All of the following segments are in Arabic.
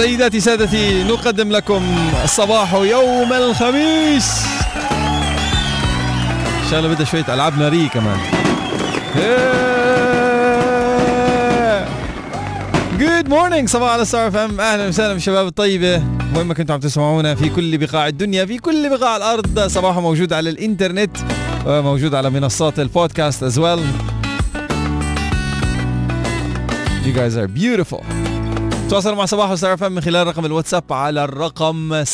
سيداتي سادتي نقدم لكم الصباح يوم الخميس. إن شاء الله بدها شوية ألعاب نارية كمان. good morning صباحو على ستار أف إم أهلا وسهلا بالشباب الطيبة. وين ما كنتم عم تسمعونا في كل بقاع الدنيا في كل بقاع الأرض. صباحو موجود على الإنترنت وموجود على منصات البودكاست as well. You guys are beautiful. تواصلوا مع صباحو ستار أف من خلال رقم الواتساب على الرقم 0543078555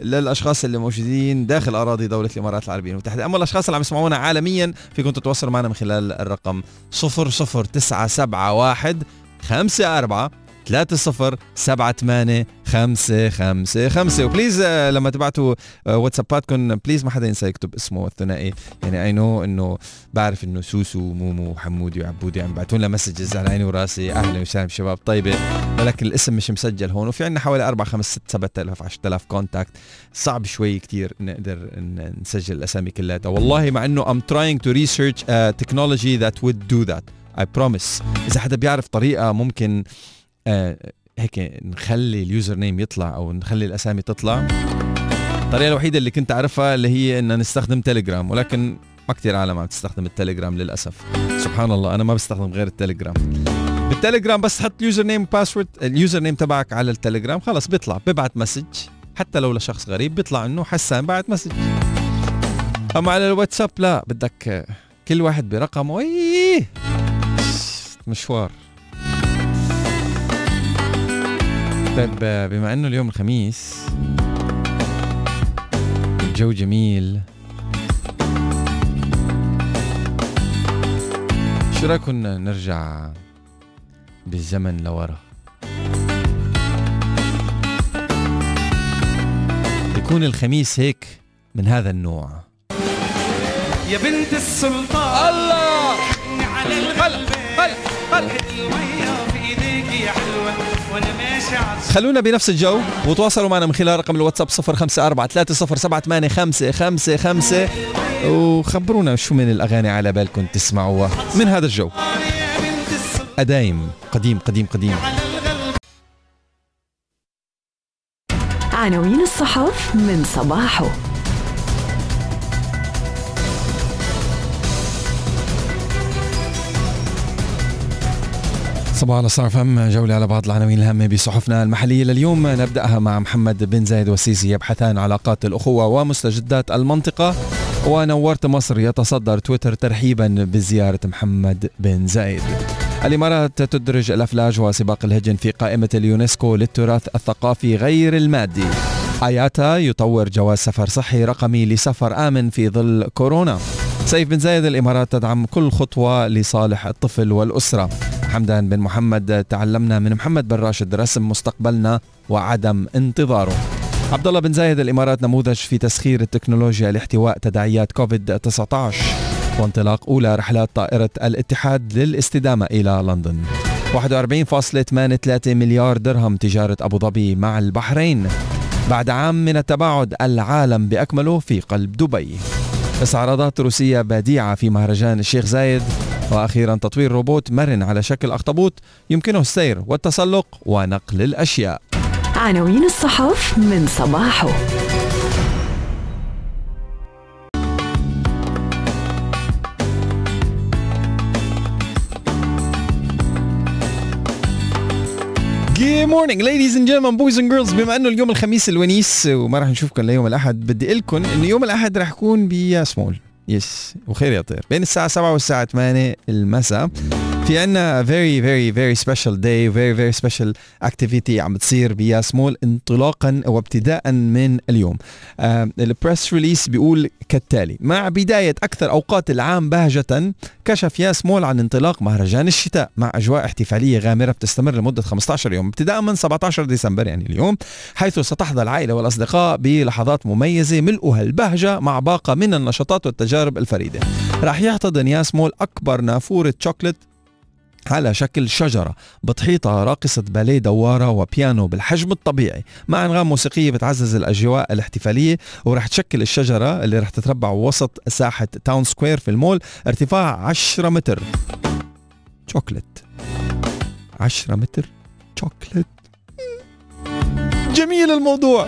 للأشخاص اللي موجودين داخل أراضي دولة الإمارات العربية. المتحده أما الأشخاص اللي عم يسمعونا عالميا فيكم تتواصلوا معنا من خلال الرقم 00971 54 3 0 7 8 5 5 5 و please لما تبعتوا آه، واتساباتكم please ما حدا ينسى يكتب اسمه الثنائي. يعني I know إنه بعرف إنه سوسو ومومو وحمودي وعبودي عم بعتوا لنا messages على عيني وراسي. أهلا وسهلا شباب. طيبه ولكن الاسم مش مسجل هون. وفي عندنا حوالي 4 5 6 7000 10000 contact صعب شوي كتير نقدر نسجل الأسامي كلها. والله مع إنه I'm trying to research a technology that would do that. I promise. إذا حدا بيعرف طريقة ممكن آه هيك نخلي ال username يطلع أو نخلي الأسامي تطلع. الطريقة الوحيدة اللي كنت أعرفها اللي هي إن نستخدم تليجرام ولكن ما كثير عالم عم تستخدم التليجرام للأسف. سبحان الله أنا ما بستخدم غير التليجرام بالتليجرام بس تحط username و password ال username تبعك على التليجرام خلص بيطلع ببعت message حتى لو لشخص غريب بيطلع إنه حسان بعت message أما على الواتساب لا بدك كل واحد برقمه. إيه مشوار. طيب بما انه اليوم الخميس الجو جميل. شو رايكم نرجع بالزمن لورا؟ يكون الخميس هيك من هذا النوع. يا بنت السلطان الله! على القلب هلا هلا خلونا بنفس الجو وتواصلوا معنا من خلال رقم الواتساب 0543078555 وخبرونا شو من الأغاني على بالكم تسمعوها من هذا الجو. قدايم قديم قديم قديم. عناوين الصحف من صباحه. صباح على فم جولة على بعض العناوين الهامة بصحفنا المحلية لليوم. نبدأها مع محمد بن زايد والسيسي يبحثان علاقات الأخوة ومستجدات المنطقة. ونورت مصر يتصدر تويتر ترحيبا بزيارة محمد بن زايد. الإمارات تدرج الأفلاج وسباق الهجن في قائمة اليونسكو للتراث الثقافي غير المادي. آياتا يطور جواز سفر صحي رقمي لسفر آمن في ظل كورونا. سيف بن زايد الإمارات تدعم كل خطوة لصالح الطفل والأسرة. حمدان بن محمد تعلمنا من محمد بن راشد رسم مستقبلنا وعدم انتظاره. عبد الله بن زايد الإمارات نموذج في تسخير التكنولوجيا لاحتواء تداعيات كوفيد 19 وانطلاق أولى رحلات طائرة الاتحاد للاستدامة إلى لندن. 41.83 مليار درهم تجارة أبو ظبي مع البحرين. بعد عام من التباعد العالم بأكمله في قلب دبي. استعراضات روسية بديعة في مهرجان الشيخ زايد. وأخيرا تطوير روبوت مرن على شكل أخطبوط يمكنه السير والتسلق ونقل الأشياء. عناوين الصحف من صباحه. Good morning ladies and gentlemen boys and girls. بما أنه اليوم الخميس الونيس وما راح نشوفكم ليوم الأحد بدي أقول لكم إنه يوم الأحد راح يكون بياسمول. yes وخير يا طير. بين الساعة 7 والساعة 8 المساء. في عنا very very very special day very very special activity عم بتصير بياسمول انطلاقا وابتداء من اليوم. آه ال press release بيقول كالتالي مع بداية أكثر أوقات العام بهجة كشف ياسمول عن انطلاق مهرجان الشتاء مع أجواء احتفالية غامرة بتستمر لمدة 15 يوم ابتداء من 17 ديسمبر يعني اليوم حيث ستحظى العائلة والأصدقاء بلحظات مميزة ملؤها البهجة مع باقة من النشاطات والتجارب الفريدة. راح يحتضن ياسمول أكبر نافورة شوكليت على شكل شجرة بتحيطها راقصة باليه دوارة وبيانو بالحجم الطبيعي. مع أنغام موسيقية بتعزز الأجواء الاحتفالية ورح تشكل الشجرة اللي رح تتربع وسط ساحة تاون سكوير في المول ارتفاع 10 متر. شوكليت. 10 متر. شوكليت. جميل الموضوع.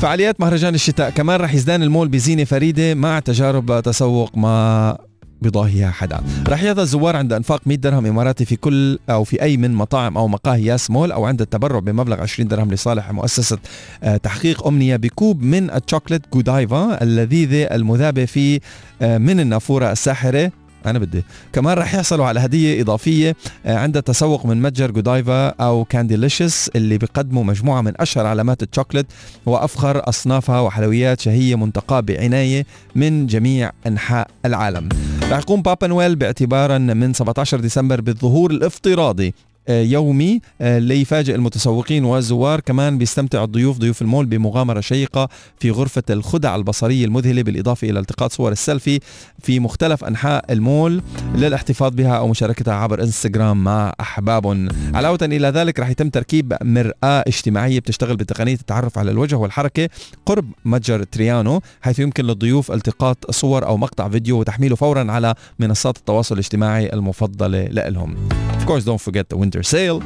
فعاليات مهرجان الشتاء كمان رح يزدان المول بزينة فريدة مع تجارب تسوق ما بيضاهيها حدا. رح يظل الزوار عند أنفاق 100 درهم إماراتي في كل أو في أي من مطاعم أو مقاهي ياس مول أو عند التبرع بمبلغ 20 درهم لصالح مؤسسة آه، تحقيق أمنية بكوب من ال chocolate Godiva اللذيذة المذابة في آه، من النافورة الساحرة. أنا بدي. كمان رح يحصلوا على هدية إضافية آه، عند التسوق من متجر Godiva أو Candylicious اللي بيقدموا مجموعة من أشهر علامات الشوكليت وأفخر أصنافها وحلويات شهية منتقاة بعناية من جميع أنحاء العالم. رح يقوم بابا نويل باعتبارا من 17 ديسمبر بالظهور الافتراضي. يومي آه، ليفاجئ المتسوقين والزوار كمان بيستمتع الضيوف ضيوف المول بمغامرة شيقة في غرفة الخدع البصرية المذهلة بالإضافة إلى التقاط صور السيلفي في مختلف أنحاء المول للاحتفاظ بها أو مشاركتها عبر إنستغرام مع أحباب. علاوة إلى ذلك رح يتم تركيب مرآة اجتماعية بتشتغل بتقنية التعرف على الوجه والحركة قرب متجر تريانو حيث يمكن للضيوف التقاط صور أو مقطع فيديو وتحميله فورا على منصات التواصل الاجتماعي المفضلة لهم. Of course don't forget the winter sale.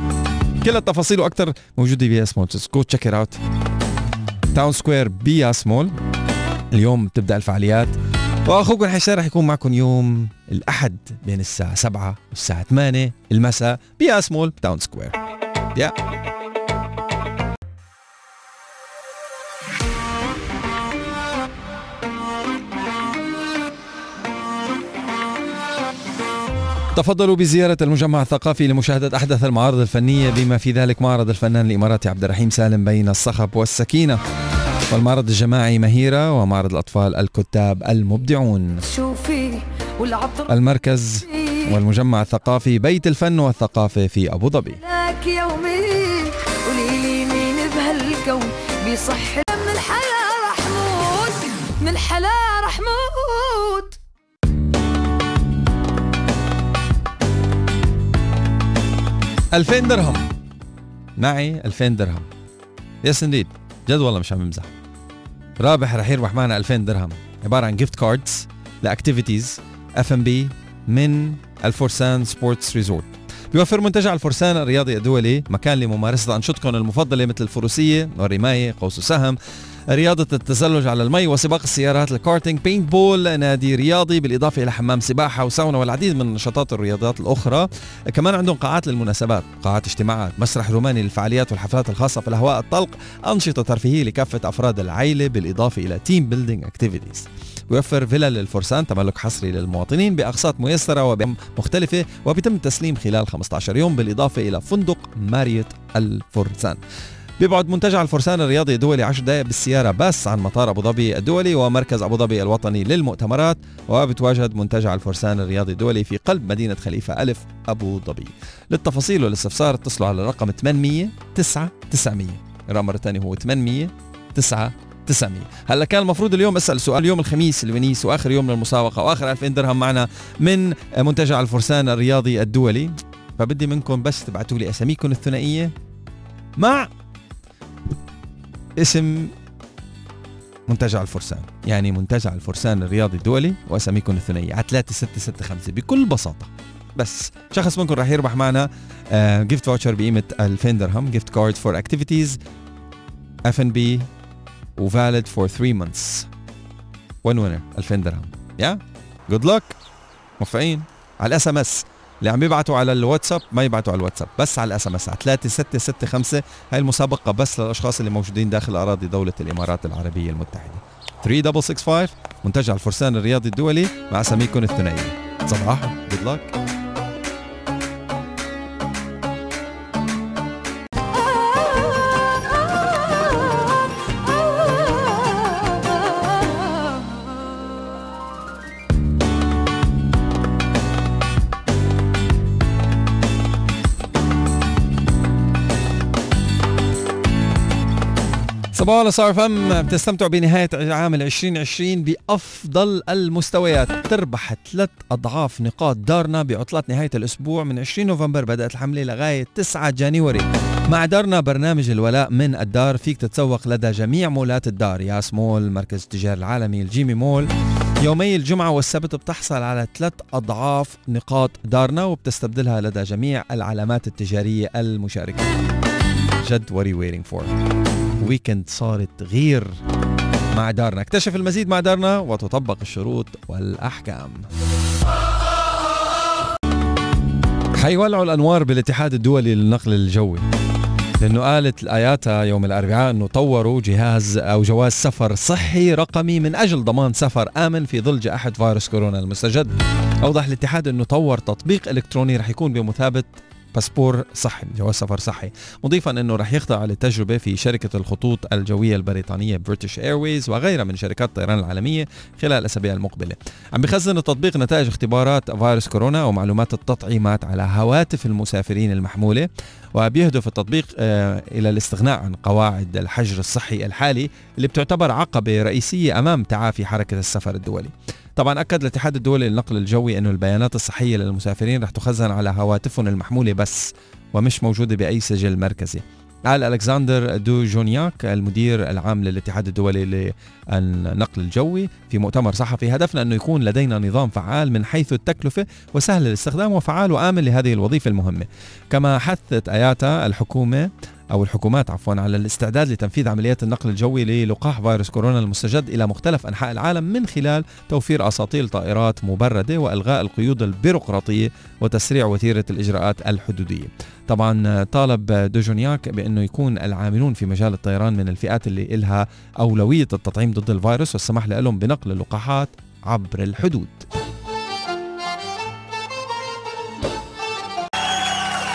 كل التفاصيل وأكثر موجوده بياس مول go check it out Town Square بياس مول اليوم بتبدأ الفعاليات. وأخوكم حسان رح يكون معكم يوم الأحد بين الساعة 7 والساعة 8 المساء. بياس مول Town Square يا تفضلوا بزيارة المجمع الثقافي لمشاهدة أحدث المعارض الفنية بما في ذلك معرض الفنان الإماراتي عبد الرحيم سالم بين الصخب والسكينة. والمعرض الجماعي مهيرة ومعرض الأطفال الكتاب المبدعون. المركز والمجمع الثقافي بيت الفن والثقافة في أبو ظبي. بيصح من موت من الحياة رح 2000 درهم. معي 2000 درهم. يس إنديد جد والله مش عم بمزح. رابح رح يربح معنا 2000 درهم. عبارة عن gift cards ل activities F&B من الفرسان Sports Resort بيوفر منتجع الفرسان الرياضي الدولي مكان لممارسة أنشطتكم المفضلة مثل الفروسية والرماية قوس وسهم رياضة التزلج على المي وسباق السيارات ال karting paintball نادي رياضي بالإضافة إلى حمام سباحة وساونا والعديد من النشاطات الرياضات الأخرى. كمان عندهم قاعات للمناسبات. قاعات اجتماعات مسرح روماني للفعاليات والحفلات الخاصة في الهواء الطلق أنشطة ترفيهية لكافة أفراد العائلة بالإضافة إلى team building activities ويوفر فيلا للفرسان تملك حصري للمواطنين بأقساط ميسرة ومختلفة وبيتم التسليم خلال 15 يوم بالإضافة إلى فندق Marriott الفرسان. بيبعد منتجع الفرسان الرياضي الدولي 10 دقائق بالسيارة بس عن مطار أبو ظبي الدولي ومركز أبو ظبي الوطني للمؤتمرات وبتواجد منتجع الفرسان الرياضي الدولي في قلب مدينة خليفة ألف أبو ظبي. للتفاصيل والاستفسار اتصلوا على الرقم 800 9 900 الرقم مرة ثانية هو 800 9 900 هلا كان المفروض اليوم أسأل سؤال يوم الخميس الونيس وآخر يوم للمسابقة وآخر 2000 درهم معنا من منتجع الفرسان الرياضي الدولي. فبدي منكم بس تبعتوا لي أساميكم الثنائية مع اسم منتجع الفرسان. يعني منتجع الفرسان الرياضي الدولي وأساميكم الثنائيه على 3665 بكل بساطة. بس شخص منكم راح يربح معنا gift voucher بقيمة 2000 درهم gift card for activities F&B و valid for 3 months one winner 2000 درهم. يا good luck موفقين. على ال SMS اللي عم يبعتوا على الواتساب ما يبعتوا على الواتساب بس على ال SMS على 3665 هاي المسابقة بس للأشخاص اللي موجودين داخل أراضي دولة الإمارات العربية المتحدة. 3665 منتجع الفرسان الرياضي الدولي مع اساميكم الثنائيه صباح جود لك صباح الله صار فم بتستمتعوا بنهاية عام 2020 بأفضل المستويات. تربح ثلاث أضعاف نقاط دارنا بعطلات نهاية الأسبوع. من 20 نوفمبر بدأت الحملة لغاية 9 جانيوري مع دارنا برنامج الولاء من الدار فيك تتسوق لدى جميع مولات الدار. ياس مول مركز التجار العالمي الجيمي مول. يومي الجمعة والسبت بتحصل على ثلاث أضعاف نقاط دارنا وبتستبدلها لدى جميع العلامات التجارية المشاركة. جد what are you waiting for. ويكند صارت غير مع دارنا. اكتشف المزيد مع دارنا وتطبق الشروط والأحكام. حيولعوا الأنوار بالاتحاد الدولي للنقل الجوي. لأنه قالت الآياتا يوم الأربعاء أنه طوروا جهاز أو جواز سفر صحي رقمي من أجل ضمان سفر آمن في ظل جائحة فيروس كورونا المستجد. أوضح الاتحاد أنه طور تطبيق إلكتروني رح يكون بمثابة باسبور صحي جواز سفر صحي. مضيفا إنه رح يخضع للتجربة في شركة الخطوط الجوية البريطانية British Airways وغيرها من شركات الطيران العالمية خلال الأسابيع المقبلة. عم بخزن التطبيق نتائج اختبارات فيروس كورونا ومعلومات التطعيمات على هواتف المسافرين المحمولة وبيهدف التطبيق آه، إلى الاستغناء عن قواعد الحجر الصحي الحالي اللي بتعتبر عقبة رئيسية أمام تعافي حركة السفر الدولي. طبعا أكد الاتحاد الدولي للنقل الجوي انه البيانات الصحية للمسافرين رح تخزن على هواتفهم المحموله بس ومش موجودة بأي سجل مركزي. قال ألكسندر دو جونياك المدير العام للاتحاد الدولي للنقل الجوي في مؤتمر صحفي هدفنا أنه يكون لدينا نظام فعال من حيث التكلفة وسهل الاستخدام وفعال وامن لهذه الوظيفة المهمة. كما حثت IATA الحكومة أو الحكومات عفوا على الاستعداد لتنفيذ عمليات النقل الجوي للقاح فيروس كورونا المستجد إلى مختلف أنحاء العالم من خلال توفير أساطيل طائرات مبردة وإلغاء القيود البيروقراطية وتسريع وتيرة الإجراءات الحدودية. طبعا طالب دوجونياك بأنه يكون العاملون في مجال الطيران من الفئات اللي إلها أولوية التطعيم ضد الفيروس والسماح لهم بنقل اللقاحات عبر الحدود.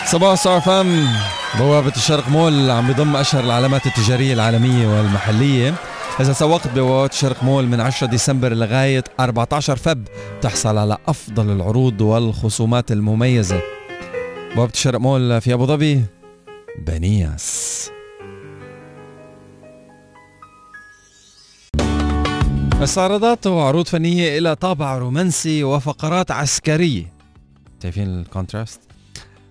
صباح صار فم بوابة الشرق مول عم بضم أشهر العلامات التجارية العالمية والمحلية. إذا سوقت بوابة الشرق مول من 10 ديسمبر لغاية 14 فب تحصل على أفضل العروض والخصومات المميزة. بوابة الشرق مول في أبو ظبي بنياس. استعراضات وعروض فنية إلى طابع رومانسي وفقرات عسكرية. شايفين ال contrast؟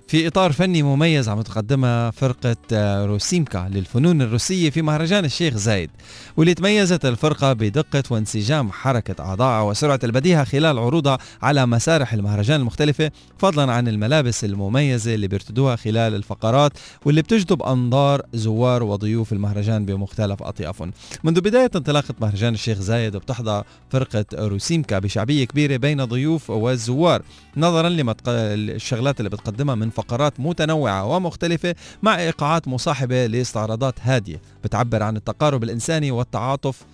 في إطار فني مميز عم تقدمها فرقة آه، روسيمكا للفنون الروسية في مهرجان الشيخ زايد واللي تميزت الفرقة بدقة وانسجام حركة أعضائها وسرعة البديهة خلال عروضها على مسارح المهرجان المختلفة فضلا عن الملابس المميزة اللي بيرتدوها خلال الفقرات واللي بتجذب أنظار زوار وضيوف المهرجان بمختلف أطيافهم. منذ بداية انطلاقة مهرجان الشيخ زايد بتحظى فرقة روسيمكا بشعبية كبيرة بين الضيوف والزوار نظرا لما الشغلات اللي بتقدمها من فقرات متنوعة ومختلفة مع إيقاعات مصاحبة لاستعراضات هادية بتعبر عن التقارب الإنساني والتعاطف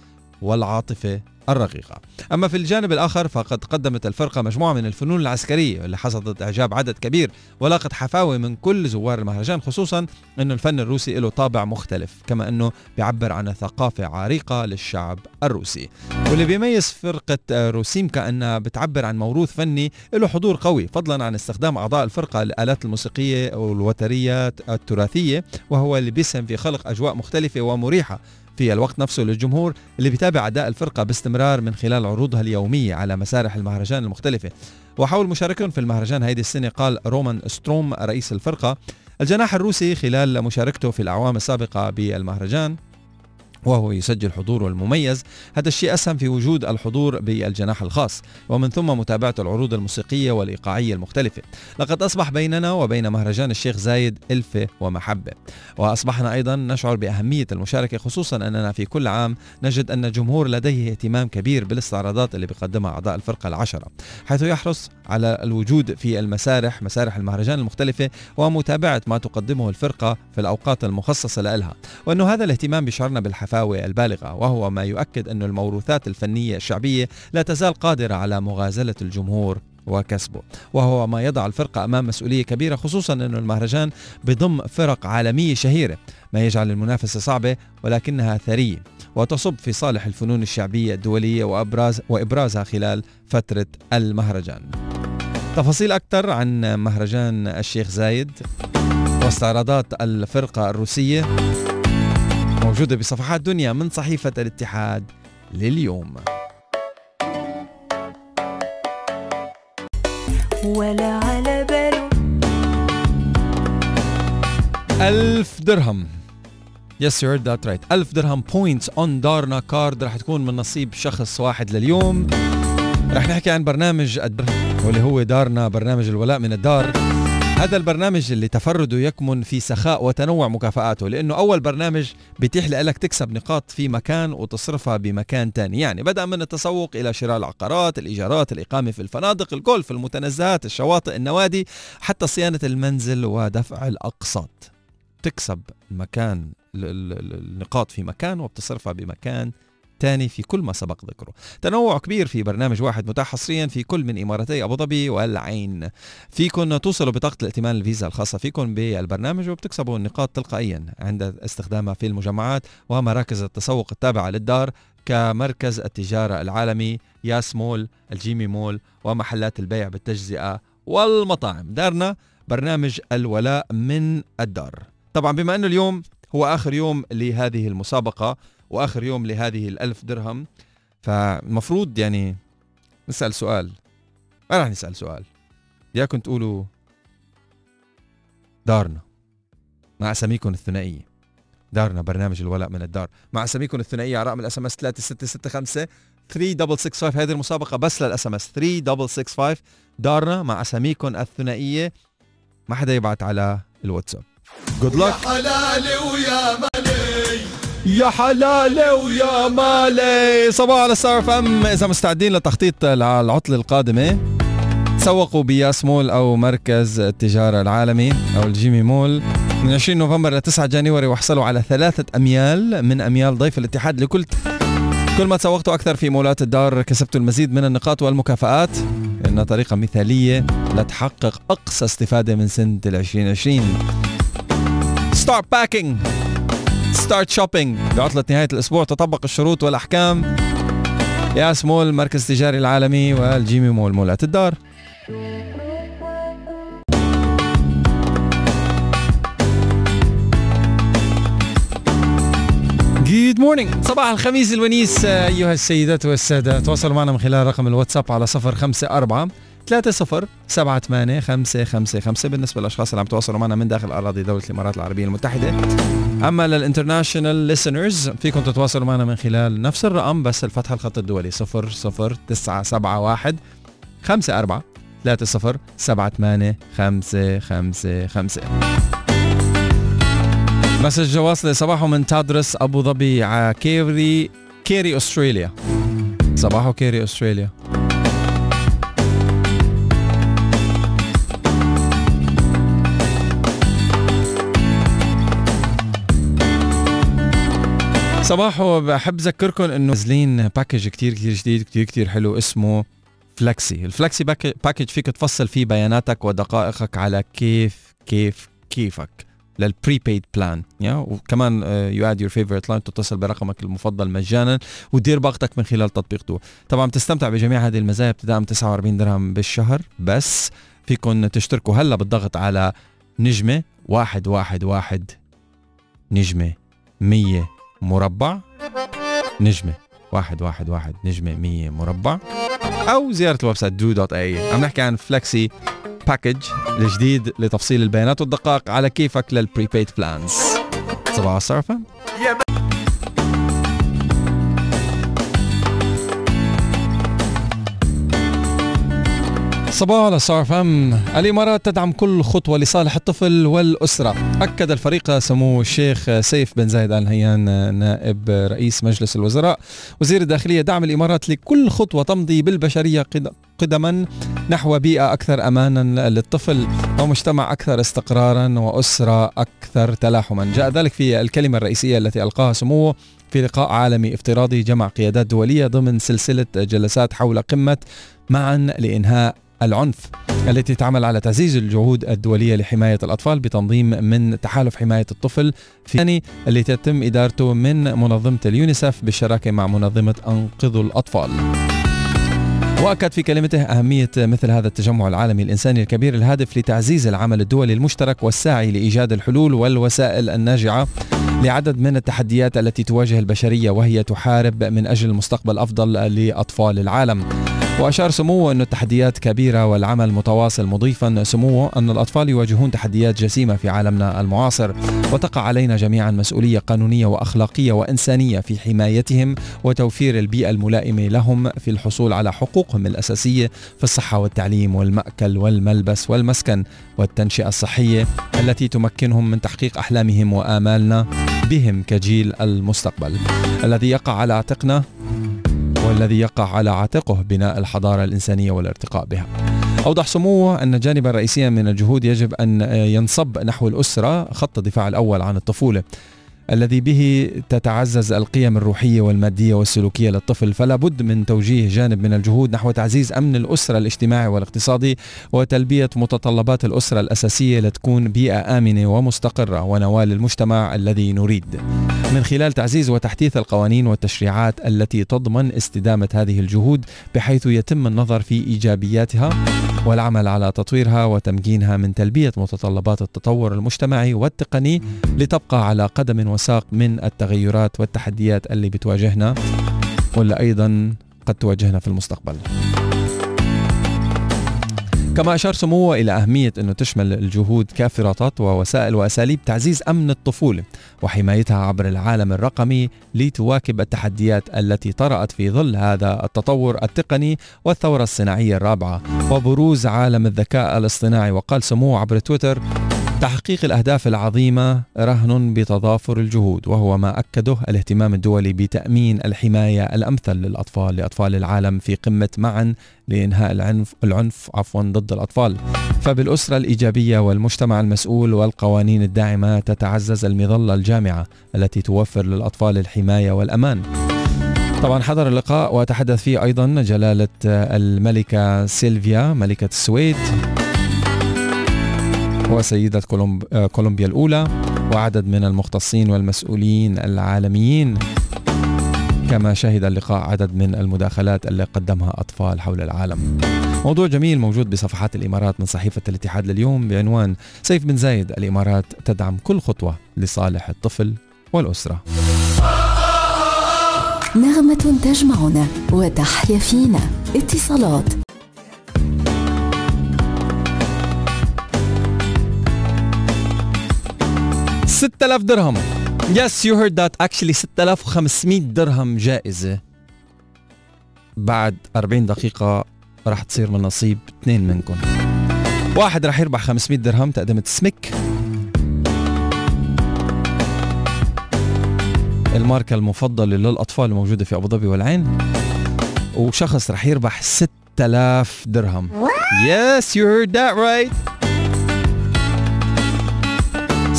والعاطفة الرقيقة. أما في الجانب الآخر فقد قدمت الفرقة مجموعة من الفنون العسكرية اللي حصدت إعجاب عدد كبير ولاقت حفاوة من كل زوار المهرجان خصوصا أنه الفن الروسي له طابع مختلف كما أنه بيعبر عن ثقافة عريقة للشعب الروسي. واللي بيميز فرقة روسيمكا أنها بتعبر عن موروث فني له حضور قوي فضلا عن استخدام أعضاء الفرقة الآلات الموسيقية والوتريات التراثية وهو اللي بيسهم في خلق أجواء مختلفة ومريحة في الوقت نفسه للجمهور اللي بيتابع أداء الفرقة باستمرار من خلال عروضها اليومية على مسارح المهرجان المختلفة. وحول مشاركتهم في المهرجان هيدي السنة قال رومان ستروم رئيس الفرقة الجناح الروسي خلال مشاركته في الأعوام السابقة بالمهرجان. وهو يسجل حضوره المميز. هذا الشيء أسهم في وجود الحضور بالجناح الخاص ومن ثم متابعة العروض الموسيقية والإيقاعية المختلفة. لقد أصبح بيننا وبين مهرجان الشيخ زايد ألفة ومحبة. وأصبحنا أيضا نشعر بأهمية المشاركة خصوصا أننا في كل عام نجد أن الجمهور لديه اهتمام كبير بالاستعراضات اللي بيقدمها أعضاء الفرقة العشرة حيث يحرص على الوجود في المسارح مسارح المهرجان المختلفة ومتابعة ما تقدمه الفرقة في الأوقات المخصصة لها. وأنه هذا الاهتمام بيشعرنا بالحفاوة البالغة وهو ما يؤكد أن الموروثات الفنية الشعبية لا تزال قادرة على مغازلة الجمهور وكسبه. وهو ما يضع الفرقة أمام مسؤولية كبيرة خصوصا أن المهرجان بضم فرق عالمية شهيرة. ما يجعل المنافسة صعبة ولكنها ثرية وتصب في صالح الفنون الشعبية الدولية وأبراز وإبرازها خلال فترة المهرجان. تفاصيل أكثر عن مهرجان الشيخ زايد واستعراضات الفرقة الروسية. موجودة بصفحات دنيا من صحيفة الاتحاد لليوم. ولا على باله. ألف درهم. yes you that right ألف درهم points on دارنا card رح تكون من نصيب شخص واحد لليوم. رح نحكي عن برنامج الدر واللي هو دارنا برنامج الولاء من الدار. هذا البرنامج اللي تفرده يكمن في سخاء وتنوع مكافآته لأنه أول برنامج بيتيح لك تكسب نقاط في مكان وتصرفها بمكان تاني. يعني بدأ من التسوق إلى شراء العقارات الإيجارات الإقامة في الفنادق الجولف المتنزهات الشواطئ النوادي حتى صيانة المنزل ودفع الأقساط. تكسب مكان ال- ال- ال- النقاط في مكان وبتصرفها بمكان تاني في كل ما سبق ذكره. تنوع كبير في برنامج واحد متاح حصريا في كل من إمارتي أبو ظبي والعين. فيكن توصلوا بطاقة الائتمان الفيزا الخاصة فيكم بالبرنامج وبتكسبوا النقاط تلقائيا عند استخدامها في المجمعات ومراكز التسوق التابعة للدار كمركز التجارة العالمي ياس مول الجيمي مول ومحلات البيع بالتجزئة والمطاعم. دارنا برنامج الولاء من الدار. طبعا بما أنه اليوم هو آخر يوم لهذه المسابقة وآخر يوم لهذه الألف درهم. فالمفروض يعني نسأل سؤال. ما راح نسأل سؤال. ياكم تقولوا دارنا. مع أساميكم الثنائية. دارنا برنامج الولاء من الدار. مع أساميكم الثنائية على رقم ال SMS 3665 3665 هذه المسابقة بس لل SMS 3665 دارنا مع أساميكم الثنائية. ما حدا يبعت على الواتساب. good luck حلالي ويا مالي يا حلالي ويا مالي. صباحو على ستار أف إم. إذا مستعدين لتخطيط العطله القادمه تسوقوا بياس مول أو مركز التجارة العالمي أو الجيمي مول. من 20 نوفمبر ل 9 January واحصلوا على ثلاثة أميال من أميال ضيف الاتحاد لكل كل ما تسوقتوا أكثر في مولات الدار كسبتوا المزيد من النقاط والمكافآت. إنها طريقة مثالية لتحقق أقصى استفادة من سنة ال 2020 Start packing. start shopping بعطلة نهاية الأسبوع تطبق الشروط والأحكام. ياس مول مركز تجاري العالمي والجيمي مول مولات الدار good morning صباح الخميس الونيس أيها السيدات والسادة تواصلوا معنا من خلال رقم الواتساب على صفر خمسة أربعة ثلاثة صفر سبعة ثمانية خمسة خمسة خمسة. بالنسبة للأشخاص اللي عم تواصلوا معنا من داخل أراضي دولة الإمارات العربية المتحدة. أما لل international listeners فيكم تتواصلوا معنا من خلال نفس الرقم بس الفتح الخط الدولي صفر صفر تسعة سبعة واحد خمسة أربعة ثلاثة صفر سبعة ثمانية خمسة خمسة. خمسة message واصلة صباحو من تادرس أبو ظبي ع كيري كيري أستراليا صباحو كيري أستراليا صباحو بحب أذكركم إنه نازلين package كتير كتير جديد كتير كتير حلو اسمه Flexi ال Flexi pack- package فيك تفصل فيه بياناتك ودقائقك على كيف كيف كيفك لل prepaid plan yeah وكمان you add your favorite line تتصل برقمك المفضل مجانا وتدير باقتك من خلال تطبيق دو طبعا بتستمتع بجميع هذه المزايا ابتداء من 49 درهم بالشهر. بس فيكم تشتركوا هلأ بالضغط على نجمة واحد واحد واحد نجمة 100 مربع نجمة. واحد واحد واحد نجمة مية مربع. أو زيارة ال website دو dot ae عم نحكي عن Flexi package الجديد لتفصيل البيانات والدقائق على كيفك لل prepaid plans صباح الصرفة صباحو على ستار أف إم الإمارات تدعم كل خطوة لصالح الطفل والأسرة. أكد الفريق سمو الشيخ سيف بن زايد آل نهيان نائب رئيس مجلس الوزراء. وزير الداخلية دعم الإمارات لكل خطوة تمضي بالبشرية قد- قدما نحو بيئة أكثر أمانا للطفل ومجتمع أكثر استقرارا وأسرة أكثر تلاحما. جاء ذلك في الكلمة الرئيسية التي ألقاها سموه في لقاء عالمي افتراضي جمع قيادات دولية ضمن سلسلة جلسات حول قمة معا لإنهاء العنف التي تعمل على تعزيز الجهود الدولية لحماية الأطفال بتنظيم من تحالف حماية الطفل في الثاني اللي تتم إدارته من منظمة اليونيسف بالشراكة مع منظمة أنقذوا الأطفال. وأكد في كلمته أهمية مثل هذا التجمع العالمي الإنساني الكبير الهادف لتعزيز العمل الدولي المشترك والساعي لإيجاد الحلول والوسائل الناجعة لعدد من التحديات التي تواجه البشرية وهي تحارب من أجل مستقبل أفضل لأطفال العالم. وأشار سموه أن التحديات كبيرة والعمل متواصل مضيفا. سموه أن الأطفال يواجهون تحديات جسيمة في عالمنا المعاصر. وتقع علينا جميعا مسؤولية قانونية وأخلاقية وإنسانية في حمايتهم وتوفير البيئة الملائمة لهم في الحصول على حقوقهم الأساسية في الصحة والتعليم والمأكل والملبس والمسكن والتنشئة الصحية التي تمكنهم من تحقيق أحلامهم وآمالنا بهم كجيل المستقبل. الذي يقع على عاتقنا والذي يقع على عاتقه بناء الحضارة الإنسانية والارتقاء بها. أوضح سموه أن جانبا رئيسيا من الجهود يجب أن ينصب نحو الأسرة خط الدفاع الأول عن الطفولة. الذي به تتعزز القيم الروحية والمادية والسلوكية للطفل. فلا بد من توجيه جانب من الجهود نحو تعزيز أمن الأسرة الاجتماعي والاقتصادي وتلبية متطلبات الأسرة الأساسية لتكون بيئة آمنة ومستقرة ونواة للمجتمع الذي نريد. من خلال تعزيز وتحديث القوانين والتشريعات التي تضمن استدامة هذه الجهود بحيث يتم النظر في إيجابياتها والعمل على تطويرها وتمكينها من تلبية متطلبات التطور المجتمعي والتقني لتبقى على قدم وساق من التغيرات والتحديات اللي بتواجهنا واللي أيضا قد تواجهنا في المستقبل. كما أشار سموه إلى أهمية أنه تشمل الجهود كافرات ووسائل وأساليب تعزيز أمن الطفولة وحمايتها عبر العالم الرقمي لتواكب التحديات التي طرأت في ظل هذا التطور التقني والثورة الصناعية الرابعة. وبروز عالم الذكاء الاصطناعي وقال سموه عبر تويتر تحقيق الأهداف العظيمة رهن بتضافر الجهود وهو ما أكده الاهتمام الدولي بتأمين الحماية الأمثل للأطفال لأطفال العالم في قمة معا لإنهاء العنف, العنف عفوا ضد الأطفال. فبالأسرة الإيجابية والمجتمع المسؤول والقوانين الداعمة تتعزز المظلة الجامعة التي توفر للأطفال الحماية والأمان. طبعا حضر اللقاء وتحدث فيه أيضا جلالة الملكة سيلفيا ملكة السويد. وسيدة كولومب... آه، كولومبيا الأولى وعدد من المختصين والمسؤولين العالميين. كما شهد اللقاء عدد من المداخلات اللي قدمها أطفال حول العالم. موضوع جميل موجود بصفحات الإمارات من صحيفة الاتحاد لليوم بعنوان سيف بن زايد الإمارات تدعم كل خطوة لصالح الطفل والأسرة. نغمة تجمعنا وتحيا فينا. اتصالات 6000 درهم. yes you heard that actually 6500 درهم جائزة. بعد 40 دقيقة راح تصير من نصيب اثنين منكم. واحد راح يربح 500 درهم تقدمة سميك. الماركة المفضلة للأطفال الموجودة في أبو ظبي والعين. وشخص راح يربح 6000 درهم. yes you heard that right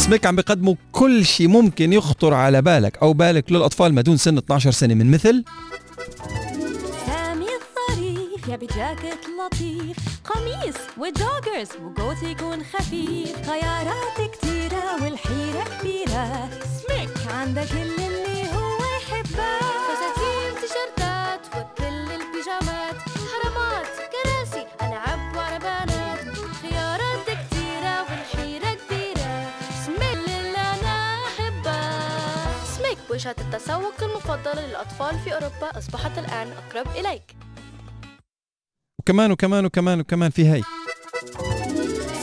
سميك عم بيقدموا كل شيء ممكن يخطر على بالك أو بالك للأطفال ما دون سن 12 سنة من مثل. سامي الظريف يا بجاكيت لطيف. قميص وجوجرز وجوت يكون خفيف. خيارات كتيرة والحيرة كبيرة. سميك عندك كل اللي هو يحبه وجهة التسوق المفضلة للأطفال في أوروبا. أصبحت الآن أقرب إليك. وكمان وكمان وكمان وكمان في هي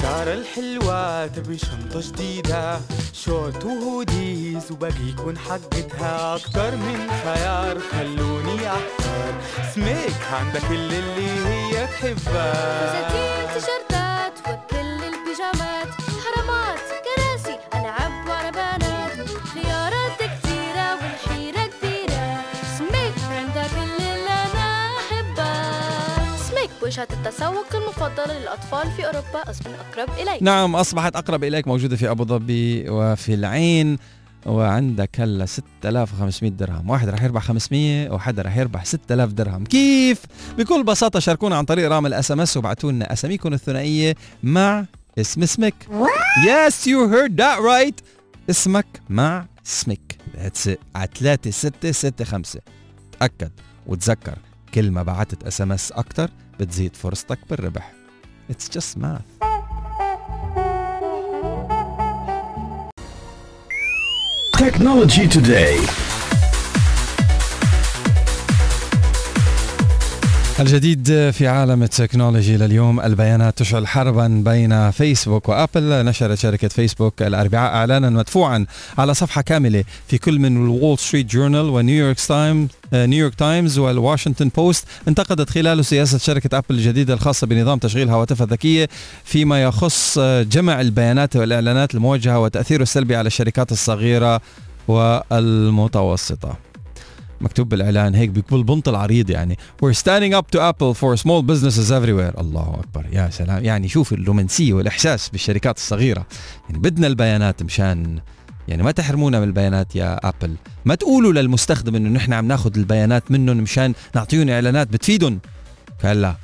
سارة الحلوة تبي شنطة جديدة شورت وهوديز وباقي يكون حقتها أكتر من خيار. خلوني أحتار سميك عندك كل اللي هي تحبها. وجهة التسوق المفضلة للأطفال في أوروبا. أصبحت أقرب إليك. نعم أصبحت أقرب إليك موجودة في أبو ظبي وفي العين وعندك هلا 6500 درهم. واحد راح يربح 500 وحدا راح يربح 6000 درهم. كيف؟ بكل بساطة شاركونا عن طريق رقم ال SMS وابعتوا لنا اساميكم الثنائية مع اسم اسمك. yes you heard that right اسمك مع اسمك. that's على 3665 تأكد وتذكر كل ما بعتت SMS أكثر بتزيد فرصتك بالربح اتس جاست ماث Technology Today. الجديد في عالم التكنولوجي لليوم البيانات تشعل حربا بين فيسبوك وأبل. نشرت شركة فيسبوك الأربعاء اعلانا مدفوعا على صفحة كاملة في كل من الول ستريت جورنال ونيويورك تايم نيويورك تايمز والواشنطن بوست انتقدت خلاله سياسة شركة أبل الجديده الخاصة بنظام تشغيل هواتفها الذكية فيما يخص جمع البيانات والإعلانات الموجهة وتاثيره السلبي على الشركات الصغيرة والمتوسطة. مكتوب بالإعلان هيك بكل بنط العريض يعني. We're standing up to Apple for small businesses everywhere. الله أكبر. يا سلام. يعني شوف الرومانسيه والإحساس بالشركات الصغيرة. يعني بدنا البيانات مشان يعني ما تحرمونا من البيانات يا ابل ما تقولوا للمستخدم إنه نحن عم ناخذ البيانات منهم مشان نعطيهم إعلانات بتفيدهم. كلا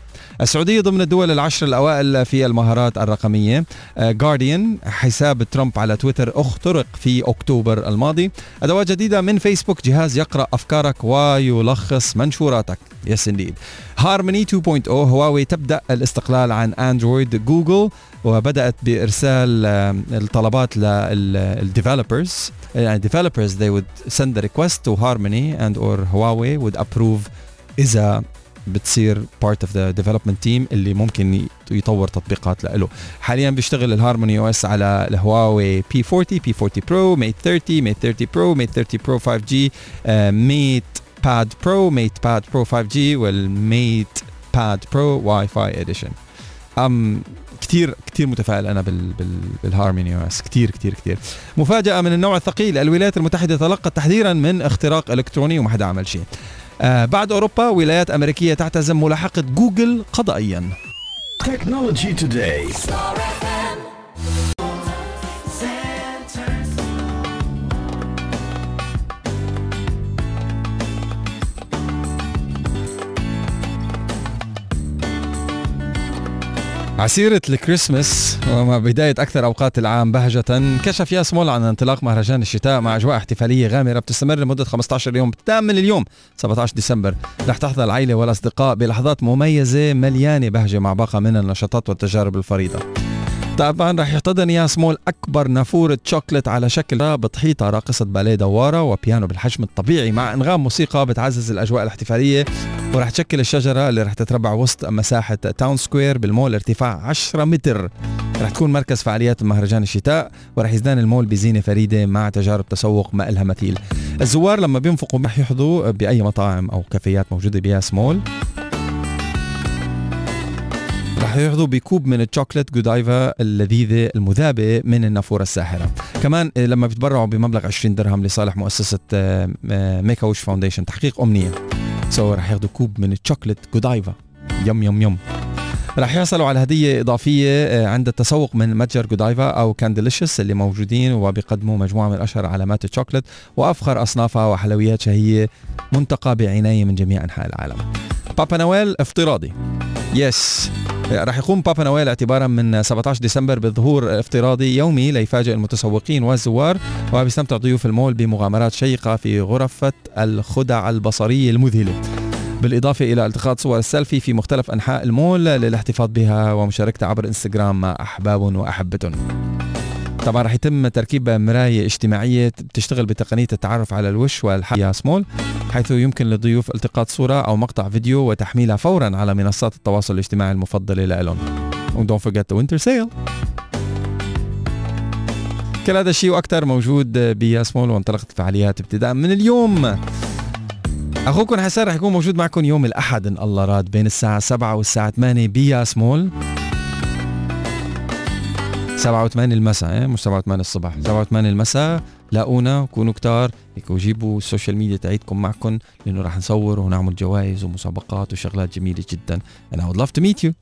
السعودية ضمن الدول العشر الأوائل في المهارات الرقمية. جارديان حساب ترامب على تويتر اخترق في أكتوبر الماضي. أدوات جديدة من فيسبوك. جهاز يقرأ أفكارك ويلخص منشوراتك. yes indeed Harmony 2.0 هواوي تبدأ الاستقلال عن أندرويد جوجل وبدأت بإرسال آم، الطلبات لل developers يعني developers they would send the request to Harmony and or Huawei would approve إذا بتصير part of the development team اللي ممكن يطور تطبيقات له. حاليا بيشتغل ال Harmony OS على الهواوي P 40 P 40 Pro Mate 30 Mate 30 Pro Mate 30 Pro 5 G MatePad Pro MatePad Pro 5 G وال Mate Pad Pro Wi-Fi edition أم كثير كثير متفائل أنا بال بال بال Harmony OS كثير كثير كثير مفاجأة من النوع الثقيل. الولايات المتحدة تلقت تحذيرا من اختراق إلكتروني وما حدا عمل شيء. بعد أوروبا ولايات أمريكية تعتزم ملاحقة جوجل قضائيا Technology Today. عسيرة الكريسماس ومع بداية أكثر أوقات العام بهجة كشف ياس مول عن انطلاق مهرجان الشتاء مع أجواء احتفالية غامرة بتستمر لمدة 15 يوم ابتداء من اليوم 17 ديسمبر. رح تحظى العائلة والأصدقاء بلحظات مميزة مليانة بهجة مع باقة من النشاطات والتجارب الفريدة. طبعا رح يحتضن ياس مول أكبر نافورة شوكليت على شكل بتحيطها راقصة باليه دوارة وبيانو بالحجم الطبيعي مع إنغام موسيقى بتعزز الأجواء الاحتفالية. ورح تشكل الشجرة اللي رح تتربع وسط مساحة Town Square بالمول ارتفاع 10 متر. رح تكون مركز فعاليات مهرجان الشتاء ورح يزدان المول بزينة فريدة مع تجارب تسوق ما إلها مثيل. الزوار لما بينفقوا رح يحظوا بأي مطاعم أو كافيات موجودة بياس مول. رح يحظوا بكوب من الشوكليت جودايفا اللذيذة المذابة من النافورة الساحرة. كمان لما بيتبرعوا بمبلغ 20 درهم لصالح مؤسسة Make-A-Wish Foundation تحقيق أمنية. so رح ياخذوا كوب من ال chocolate Godiva. yum yum yum. رح يحصلوا على هدية إضافية آه، عند التسوق من متجر Godiva أو Candylicious اللي موجودين وبيقدموا مجموعة من أشهر علامات الشوكليت وأفخر أصنافها وحلويات شهية منتقى بعناية من جميع أنحاء العالم. بابا نويل افتراضي. yes رح يقوم بابا نويل اعتبارا من 17 ديسمبر بظهور افتراضي يومي ليفاجئ المتسوقين والزوار وبيستمتع ضيوف المول بمغامرات شيقة في غرفة الخدع البصرية المذهلة. بالإضافة إلى التقاط صور السيلفي في مختلف أنحاء المول للاحتفاظ بها ومشاركتها عبر إنستغرام مع أحباب وأحبتهم طبعا رح يتم تركيب مراية اجتماعية بتشتغل بتقنية التعرف على الوش والحياة سمول حيث يمكن للضيوف التقاط صورة أو مقطع فيديو وتحميلها فورا على منصات التواصل الاجتماعي المفضلة لهم don't forget the winter sale. كل هذا الشيء وأكثر موجود بياسمول وانطلقت الفعاليات ابتداء من اليوم. أخوكم حسان رح يكون موجود معكم يوم الأحد إن الله راد بين الساعة 7 والساعة 8 بياسمول 7 و8 المساء إيه؟ مش 7 و8 الصبح 7 و8 المساء لاقونا كونوا كتار هيك وجيبوا ال social media تاعيتكم معكم لأنه رح نصور ونعمل جوائز ومسابقات وشغلات جميلة جدا. I would love to meet you.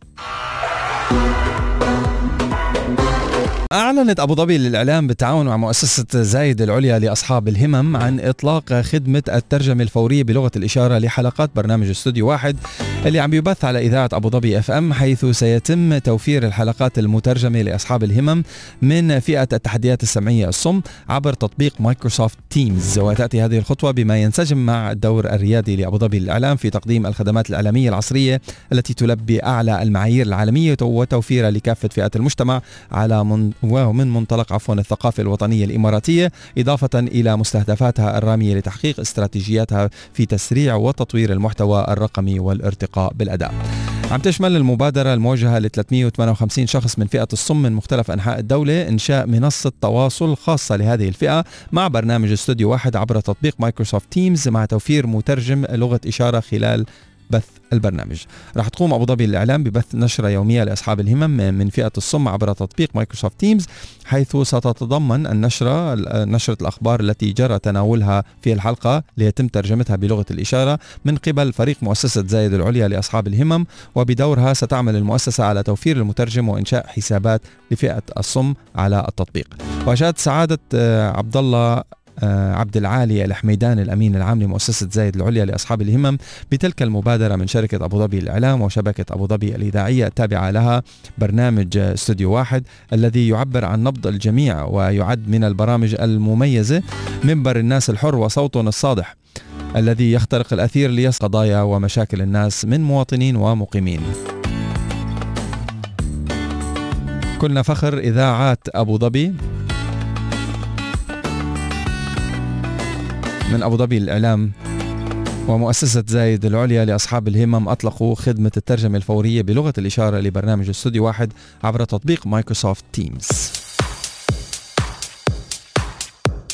أعلنت أبو ظبي للإعلام بالتعاون مع مؤسسة زايد العليا لأصحاب الهمم عن إطلاق خدمة الترجمة الفورية بلغة الإشارة لحلقات برنامج استوديو واحد اللي عم يبث على إذاعة أبو ظبي FM حيث سيتم توفير الحلقات المترجمة لأصحاب الهمم من فئة التحديات السمعية الصم عبر تطبيق Microsoft Teams. وتأتي هذه الخطوة بما ينسجم مع الدور الريادي لأبو ظبي للإعلام في تقديم الخدمات الإعلامية العصرية التي تلبي أعلى المعايير العالمية وتوفيرها لكافة فئات المجتمع على من ومن منطلق عفوا الثقافة الوطنية الإماراتية إضافة إلى مستهدفاتها الرامية لتحقيق استراتيجياتها في تسريع وتطوير المحتوى الرقمي والارتقاء بالأداء. عم تشمل المبادرة الموجهة ل 358 شخص من فئة الصم من مختلف أنحاء الدولة إنشاء منصة تواصل خاصة لهذه الفئة مع برنامج استوديو واحد عبر تطبيق Microsoft Teams مع توفير مترجم لغة إشارة خلال بث البرنامج. راح تقوم أبو ظبي للإعلام ببث نشرة يومية لأصحاب الهمم من فئة الصم عبر تطبيق Microsoft Teams حيث ستتضمن النشرة نشرة الأخبار التي جرى تناولها في الحلقة ليتم ترجمتها بلغة الإشارة من قبل فريق مؤسسة زايد العليا لأصحاب الهمم وبدورها ستعمل المؤسسة على توفير المترجم وإنشاء حسابات لفئة الصم على التطبيق. وأشاد سعادة آه، عبد الله عبد العالي الحميدان الأمين العام لمؤسسة زايد العليا لأصحاب الهمم بتلك المبادرة من شركة أبو ظبي للاعلام وشبكة أبو ظبي الإذاعية التابعة لها برنامج استوديو واحد الذي يعبر عن نبض الجميع ويعد من البرامج المميزة منبر الناس الحر وصوتهم الصادح الذي يخترق الأثير ليصل قضايا ومشاكل الناس من مواطنين ومقيمين. كلنا فخر إذاعات أبو ظبي من أبو ظبي للإعلام ومؤسسة زايد العليا لأصحاب الهمم أطلقوا خدمة الترجمة الفورية بلغة الإشارة لبرنامج استوديو واحد عبر تطبيق Microsoft Teams.